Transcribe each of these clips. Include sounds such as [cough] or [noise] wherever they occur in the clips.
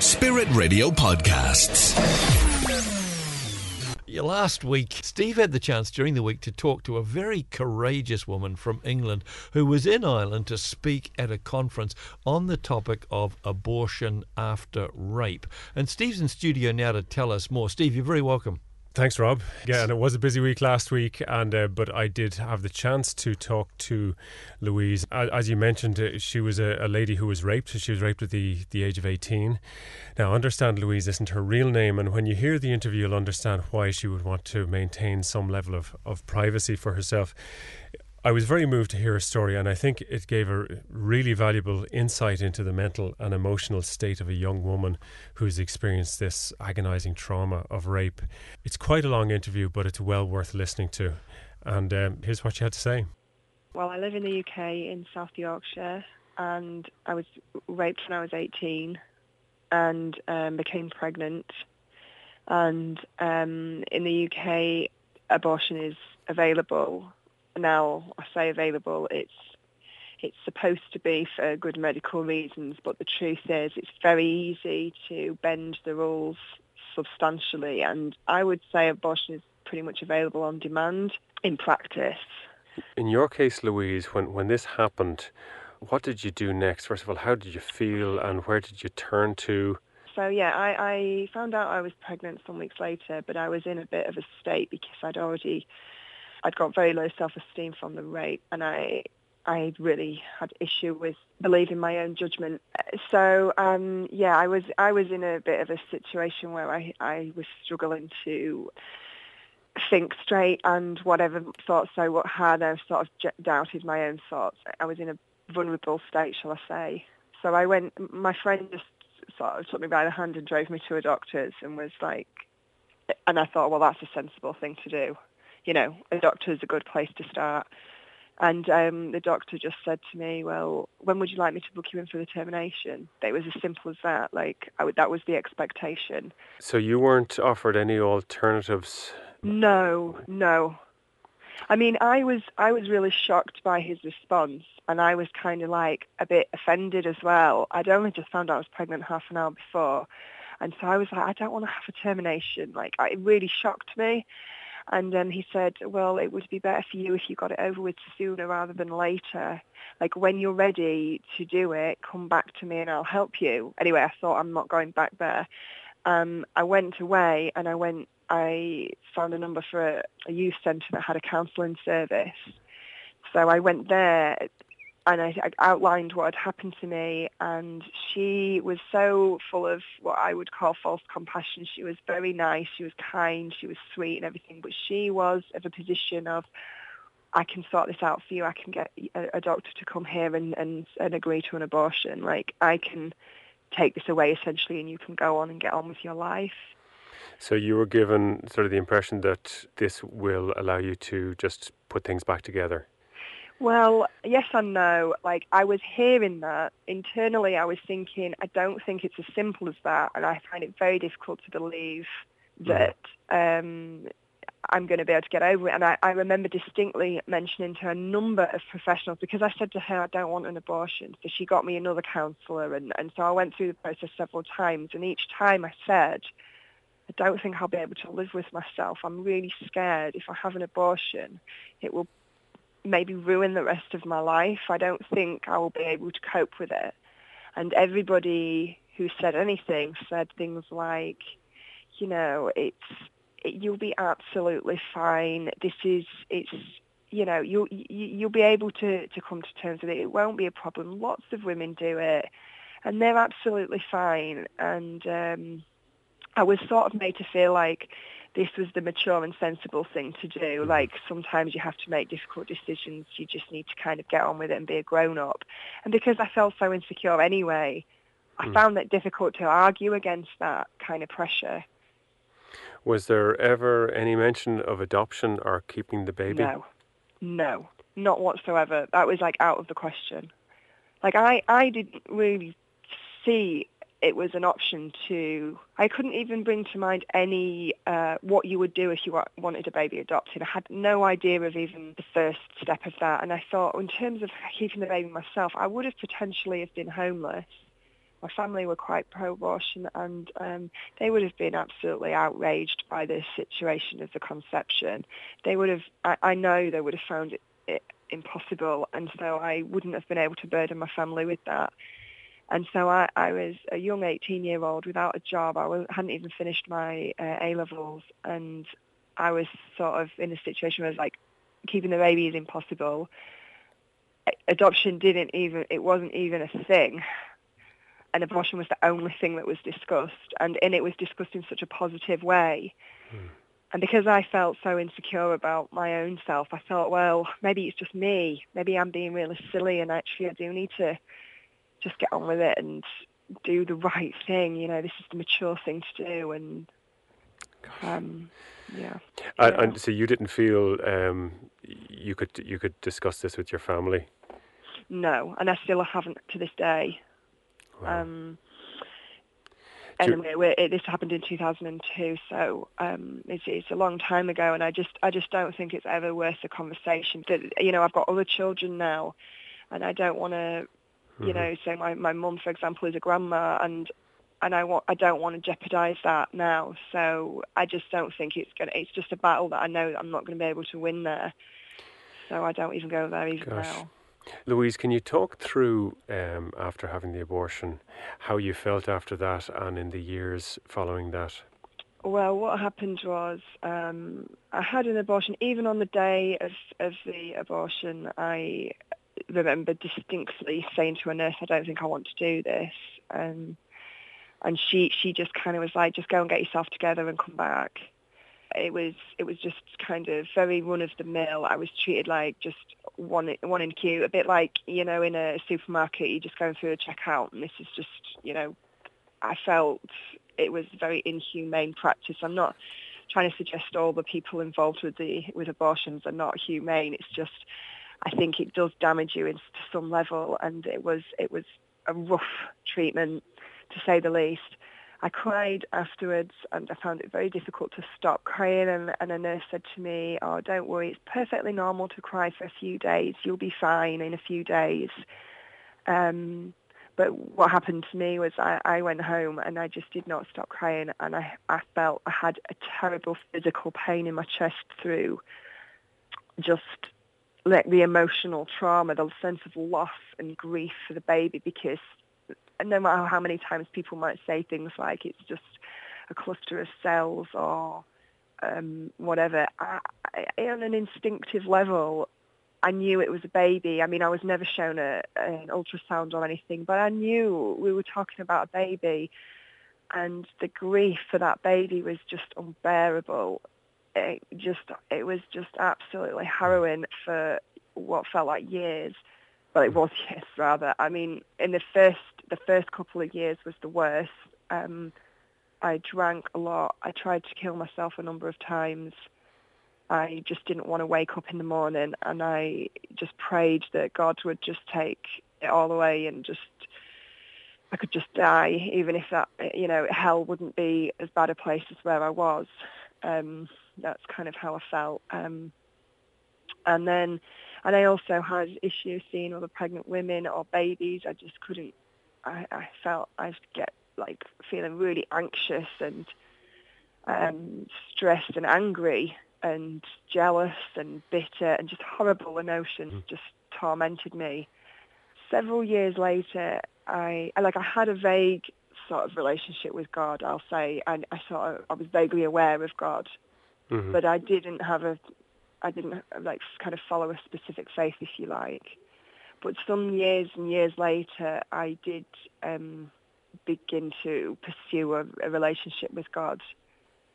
Spirit Radio Podcasts. Yeah, Last week, Steve had the chance during the week to talk to a very courageous woman from England who was in Ireland to speak at a conference on the topic of abortion after rape. And Steve's in studio now to tell us more. Steve, you're very welcome. Thanks, Rob. Yeah, and it was a busy week last week, and uh, but I did have the chance to talk to Louise. As, you mentioned, uh, she was a, a, lady who was raped. She was raped at the, the age of 18. Now, understand Louise isn't her real name, and when you hear the interview, you'll understand why she would want to maintain some level of, of privacy for herself. I was very moved to hear her story, and I think it gave a really valuable insight into the mental and emotional state of a young woman who's experienced this agonizing trauma of rape. It's quite a long interview, but it's well worth listening to. And um, here's what she had to say. Well, I live in the UK in South Yorkshire, and I was raped when I was 18 and um, became pregnant. And um, in the UK, abortion is available now I say available, it's it's supposed to be for good medical reasons, but the truth is it's very easy to bend the rules substantially, and I would say abortion is pretty much available on demand in practice. In your case, Louise, when, when this happened, what did you do next? First of all, how did you feel and where did you turn to? So yeah, I, I found out I was pregnant some weeks later, but I was in a bit of a state because I'd already I'd got very low self-esteem from the rape, and I I really had issue with believing my own judgment. So um, yeah, I was I was in a bit of a situation where I I was struggling to think straight, and whatever thoughts I had, I sort of doubted my own thoughts. I was in a vulnerable state, shall I say? So I went. My friend just sort of took me by the hand and drove me to a doctor's, and was like, and I thought, well, that's a sensible thing to do you know, a doctor is a good place to start. And um, the doctor just said to me, well, when would you like me to book you in for the termination? It was as simple as that. Like, would, that was the expectation. So you weren't offered any alternatives? No, no. I mean, I was I was really shocked by his response, and I was kind of like a bit offended as well. I'd only just found out I was pregnant half an hour before, and so I was like, I don't want to have a termination. Like, it really shocked me. And um, he said, well, it would be better for you if you got it over with sooner rather than later. Like when you're ready to do it, come back to me and I'll help you. Anyway, I thought I'm not going back there. Um, I went away and I went, I found a number for a, a youth centre that had a counselling service. So I went there and I, I, outlined what had happened to me and she was so full of what I would call false compassion. She was very nice, she was kind, she was sweet and everything, but she was of a position of, I can sort this out for you, I can get a, a doctor to come here and, and, and agree to an abortion. Like, I can take this away essentially and you can go on and get on with your life. So you were given sort of the impression that this will allow you to just put things back together? Well, yes and no. Like I was hearing that internally, I was thinking, I don't think it's as simple as that, and I find it very difficult to believe that um, I'm going to be able to get over it. And I, I remember distinctly mentioning to a number of professionals because I said to her, I don't want an abortion. So she got me another counsellor, and, and so I went through the process several times, and each time I said. I don't think I'll be able to live with myself. I'm really scared if I have an abortion, it will maybe ruin the rest of my life. I don't think I will be able to cope with it. And everybody who said anything said things like, you know, it's it, you'll be absolutely fine. This is it's you know you'll you'll be able to to come to terms with it. It won't be a problem. Lots of women do it, and they're absolutely fine. And um, I was sort of made to feel like this was the mature and sensible thing to do. Mm-hmm. Like sometimes you have to make difficult decisions. You just need to kind of get on with it and be a grown up. And because I felt so insecure anyway, I mm. found it difficult to argue against that kind of pressure. Was there ever any mention of adoption or keeping the baby? No, no, not whatsoever. That was like out of the question. Like I, I didn't really see it was an option to. I couldn't even bring to mind any uh, what you would do if you wanted a baby adopted. I had no idea of even the first step of that, and I thought, in terms of keeping the baby myself, I would have potentially have been homeless, my family were quite pro-abortion and um, they would have been absolutely outraged by the situation of the conception. They would have, I, I know they would have found it, it impossible and so I wouldn't have been able to burden my family with that. And so I, I was a young 18-year-old without a job. I was, hadn't even finished my uh, A-levels and I was sort of in a situation where I was like, keeping the baby is impossible. Adoption didn't even, it wasn't even a thing and abortion was the only thing that was discussed, and, and it was discussed in such a positive way. Hmm. And because I felt so insecure about my own self, I thought, well, maybe it's just me. Maybe I'm being really silly, and actually I do need to just get on with it and do the right thing. You know, this is the mature thing to do, and um, yeah. And, and, so you didn't feel um, you could you could discuss this with your family. No, and I still haven't to this day. Wow. Um, anyway, it, this happened in 2002, so um, it's, it's a long time ago, and I just I just don't think it's ever worth the conversation. That you know, I've got other children now, and I don't want to, you mm-hmm. know, say my my mum, for example, is a grandma, and and I want I don't want to jeopardize that now. So I just don't think it's gonna. It's just a battle that I know that I'm not going to be able to win there. So I don't even go there even Gosh. now. Louise, can you talk through, um, after having the abortion, how you felt after that and in the years following that? Well, what happened was um, I had an abortion. Even on the day of, of the abortion, I remember distinctly saying to a nurse, I don't think I want to do this. Um, and she, she just kind of was like, just go and get yourself together and come back it was it was just kind of very run of the mill. I was treated like just one one in queue, a bit like you know in a supermarket you're just going through a checkout, and this is just you know I felt it was very inhumane practice. I'm not trying to suggest all the people involved with the with abortions are not humane. It's just I think it does damage you to some level, and it was it was a rough treatment to say the least. I cried afterwards and I found it very difficult to stop crying and, and a nurse said to me, oh, don't worry, it's perfectly normal to cry for a few days. You'll be fine in a few days. Um, but what happened to me was I, I went home and I just did not stop crying and I, I felt I had a terrible physical pain in my chest through just like the emotional trauma, the sense of loss and grief for the baby because no matter how many times people might say things like it's just a cluster of cells or um, whatever, I, I, on an instinctive level, I knew it was a baby. I mean, I was never shown a, an ultrasound or anything, but I knew we were talking about a baby, and the grief for that baby was just unbearable. It just, it was just absolutely harrowing for what felt like years. Well, it was [laughs] years rather. I mean, in the first the first couple of years was the worst. Um, I drank a lot. I tried to kill myself a number of times. I just didn't want to wake up in the morning, and I just prayed that God would just take it all away and just I could just die, even if that you know hell wouldn't be as bad a place as where I was. Um, that's kind of how I felt. Um, and then, and I also had issues seeing other pregnant women or babies. I just couldn't I, I felt I'd get like feeling really anxious and um, stressed and angry and jealous and bitter and just horrible emotions mm. just tormented me. Several years later, I like I had a vague sort of relationship with God. I'll say, and I sort of I was vaguely aware of God, mm-hmm. but I didn't have a, I didn't like kind of follow a specific faith, if you like. But some years and years later, I did um, begin to pursue a, a relationship with God.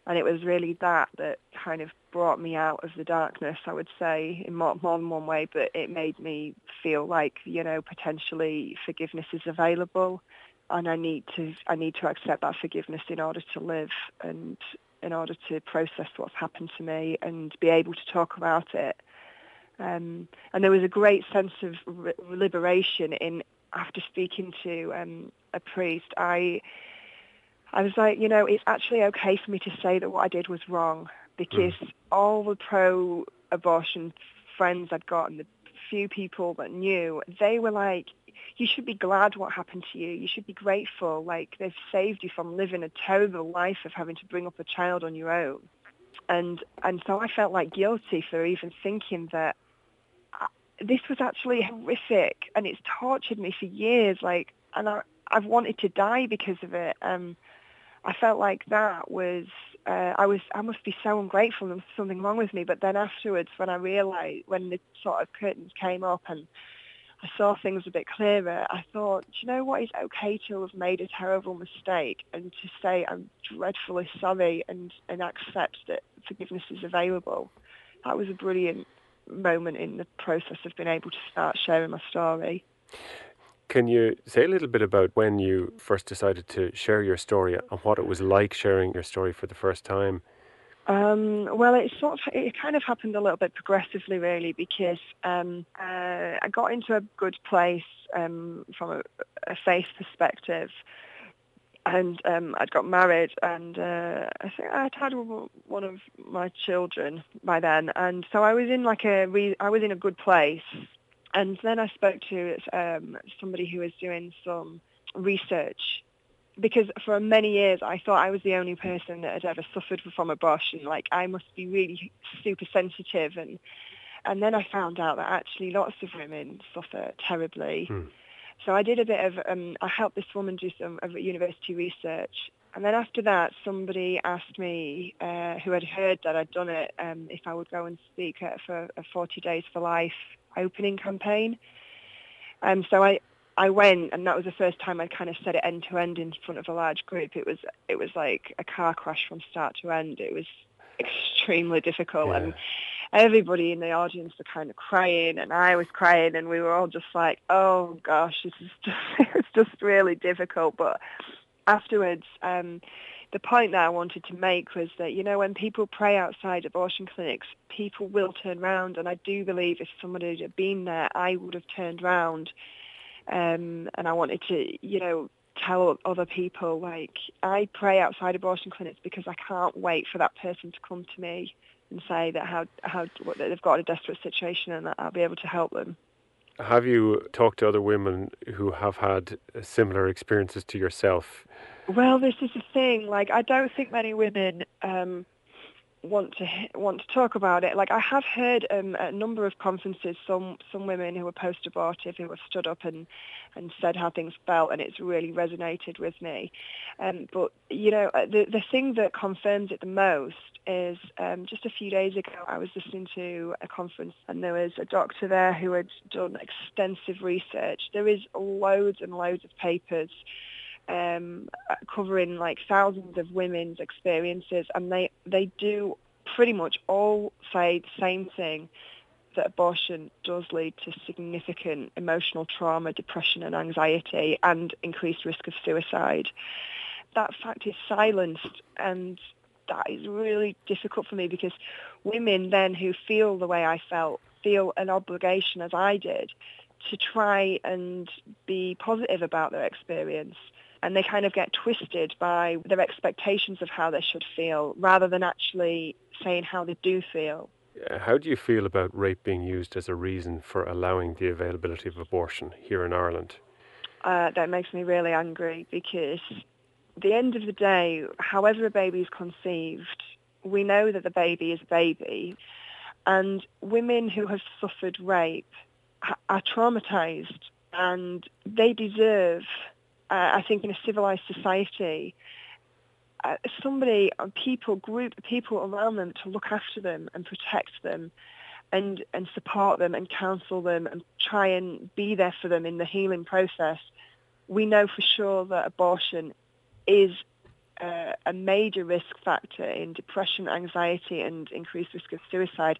And it was really that that kind of brought me out of the darkness, I would say, in more, more than one way, but it made me feel like, you know, potentially forgiveness is available and I need to I need to accept that forgiveness in order to live and in order to process what's happened to me and be able to talk about it um, and there was a great sense of re- liberation in after speaking to um, a priest. I I was like, you know, it's actually okay for me to say that what I did was wrong because mm. all the pro-abortion friends I'd got and the few people that knew, they were like, you should be glad what happened to you. You should be grateful. Like they've saved you from living a terrible life of having to bring up a child on your own. And and so I felt like guilty for even thinking that uh, this was actually horrific, and it's tortured me for years. Like, and I I've wanted to die because of it. Um, I felt like that was uh, I was I must be so ungrateful. Was something wrong with me. But then afterwards, when I realised when the sort of curtains came up and I saw things a bit clearer, I thought, you know what? It's okay to have made a terrible mistake and to say I'm dreadfully sorry and and accept that forgiveness is available. That was a brilliant moment in the process of being able to start sharing my story. Can you say a little bit about when you first decided to share your story and what it was like sharing your story for the first time? Um, well, it sort of it kind of happened a little bit progressively, really, because um, uh, I got into a good place um, from a, a, faith perspective, and um, I'd got married, and uh, I think I'd had one of my children by then, and so I was in like a re- I was in a good place. And then I spoke to um, somebody who was doing some research because for many years I thought I was the only person that had ever suffered from abortion. Like I must be really super sensitive, and and then I found out that actually lots of women suffer terribly. Hmm. So I did a bit of um, I helped this woman do some of university research, and then after that somebody asked me uh, who had heard that I'd done it um, if I would go and speak for a 40 Days for Life opening campaign. Um, so I, I went, and that was the first time I kind of said it end to end in front of a large group. It was it was like a car crash from start to end. It was extremely difficult, yeah. and everybody in the audience were kind of crying, and I was crying, and we were all just like, "Oh gosh, this is just [laughs] it's just really difficult." But afterwards, um, the point that I wanted to make was that, you know, when people pray outside abortion clinics, people will turn round. And I do believe if somebody had been there, I would have turned round. Um, and I wanted to, you know, tell other people, like, I pray outside abortion clinics because I can't wait for that person to come to me and say that how, how that they've got a desperate situation and that I'll be able to help them. Have you talked to other women who have had similar experiences to yourself? Well, this is the thing. Like, I don't think many women um, want to want to talk about it. Like, I have heard um, at a number of conferences some some women who were post-abortive who have stood up and and said how things felt, and it's really resonated with me. Um, but you know, uh, the the thing that confirms it the most is um, just a few days ago I was listening to a conference and there was a doctor there who had done extensive research. There is loads and loads of papers um, covering like thousands of women's experiences, and they they do pretty much all say the same thing that abortion does lead to significant emotional trauma, depression and anxiety and increased risk of suicide. That fact is silenced and that is really difficult for me because women then who feel the way I felt feel an obligation as I did to try and be positive about their experience and they kind of get twisted by their expectations of how they should feel rather than actually saying how they do feel. How do you feel about rape being used as a reason for allowing the availability of abortion here in Ireland? Uh, that makes me really angry because at the end of the day, however a baby is conceived, we know that the baby is a baby. And women who have suffered rape are traumatized and they deserve uh, I think in a civilized society, uh, somebody, a people, group people around them to look after them and protect them and, and support them and counsel them and try and be there for them in the healing process. We know for sure that abortion is uh, a major risk factor in depression, anxiety, and increased risk of suicide.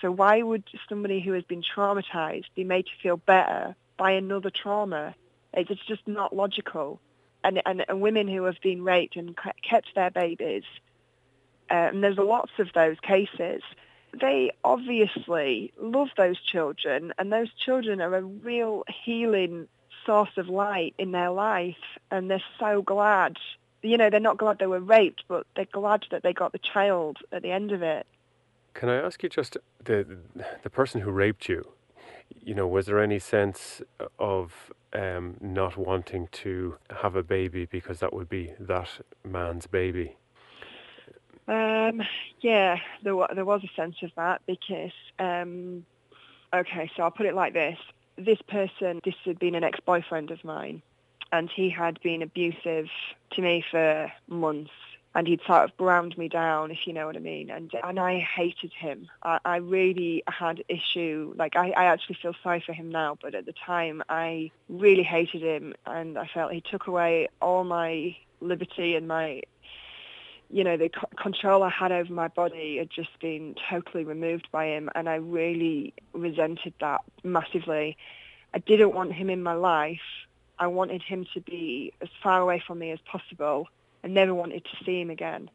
So why would somebody who has been traumatized be made to feel better by another trauma? It's just not logical. And, and, and women who have been raped and kept their babies, uh, and there's lots of those cases, they obviously love those children, and those children are a real healing source of light in their life, and they're so glad. You know, they're not glad they were raped, but they're glad that they got the child at the end of it. Can I ask you just the the person who raped you? You know, was there any sense of um, not wanting to have a baby because that would be that man's baby? Um, yeah, there, w- there was a sense of that because, um, okay, so I'll put it like this. This person, this had been an ex-boyfriend of mine, and he had been abusive to me for months and he'd sort of ground me down, if you know what I mean. And and I hated him. I, I really had issue. Like I, I actually feel sorry for him now, but at the time I really hated him, and I felt he took away all my liberty and my, you know, the c- control I had over my body had just been totally removed by him, and I really resented that massively. I didn't want him in my life. I wanted him to be as far away from me as possible I never wanted to see him again.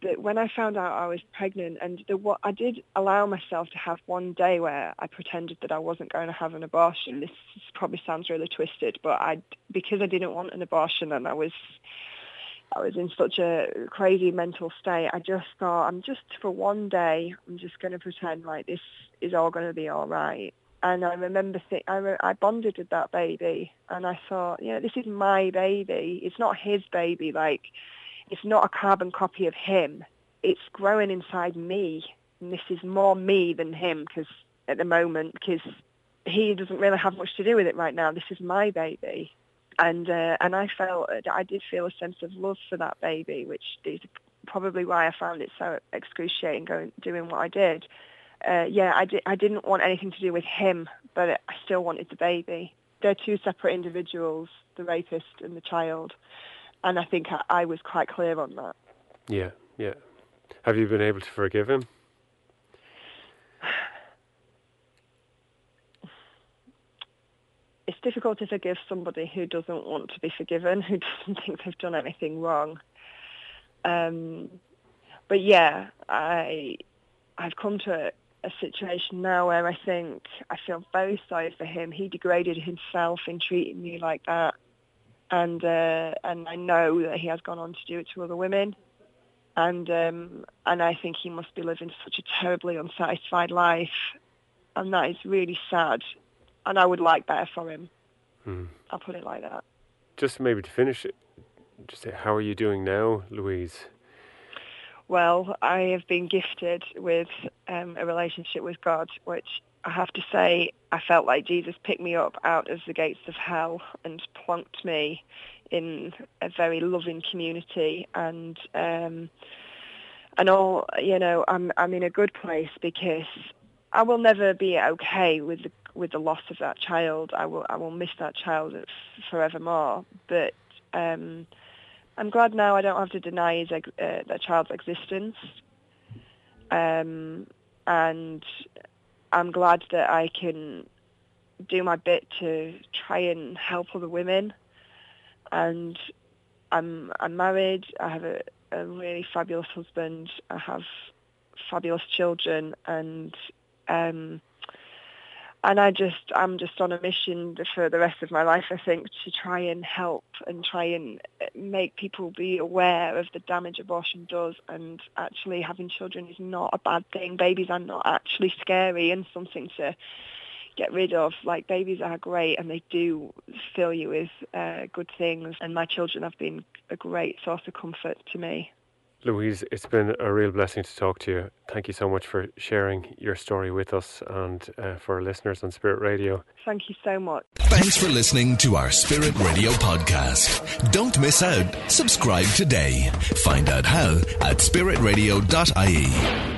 But when I found out I was pregnant, and the, I did allow myself to have one day where I pretended that I wasn't going to have an abortion. This probably sounds really twisted, but I because I didn't want an abortion and I was I was in such a crazy mental state. I just thought, I'm just for one day, I'm just going to pretend like this is all going to be all right. And I remember th- I, re- I bonded with that baby, and I thought, you know, this is my baby. It's not his baby. Like, it's not a carbon copy of him. It's growing inside me, and this is more me than him. Because at the moment, because he doesn't really have much to do with it right now. This is my baby, and uh, and I felt I did feel a sense of love for that baby, which is probably why I found it so excruciating going doing what I did uh, yeah, I, di- I didn't want anything to do with him, but I still wanted the baby. They're two separate individuals, the rapist and the child, and I think I, I was quite clear on that. Yeah, yeah. Have you been able to forgive him? It's difficult to forgive somebody who doesn't want to be forgiven, who [laughs] doesn't think they've done anything wrong. Um, but yeah, I I've come to a situation now where I think I feel very sorry for him. He degraded himself in treating me like that, and uh, and I know that he has gone on to do it to other women, and um, and I think he must be living such a terribly unsatisfied life, and that is really sad, and I would like better for him. Hmm. I'll put it like that. Just maybe to finish it, just say, how are you doing now, Louise? Well, I have been gifted with um, a relationship with God, which I have to say, I felt like Jesus picked me up out of the gates of hell and plonked me in a very loving community, and um, and all you know, I'm I'm in a good place because I will never be okay with the with the loss of that child. I will I will miss that child forevermore, but. Um, I'm glad now I don't have to deny his uh, that child's existence, um, and I'm glad that I can do my bit to try and help other women. And I'm I'm married. I have a, a really fabulous husband. I have fabulous children, and um, and I just I'm just on a mission for the rest of my life I think to try and help and try and make people be aware of the damage abortion does. And actually having children is not a bad thing. Babies are not actually scary and something to get rid of. Like babies are great and they do fill you with uh, good things. And my children have been a great source of comfort to me Louise, it's been a real blessing to talk to you. Thank you so much for sharing your story with us and uh, for our listeners on Spirit Radio. Thank you so much. Thanks for listening to our Spirit Radio podcast. Don't miss out. Subscribe today. Find out how at spiritradio.ie.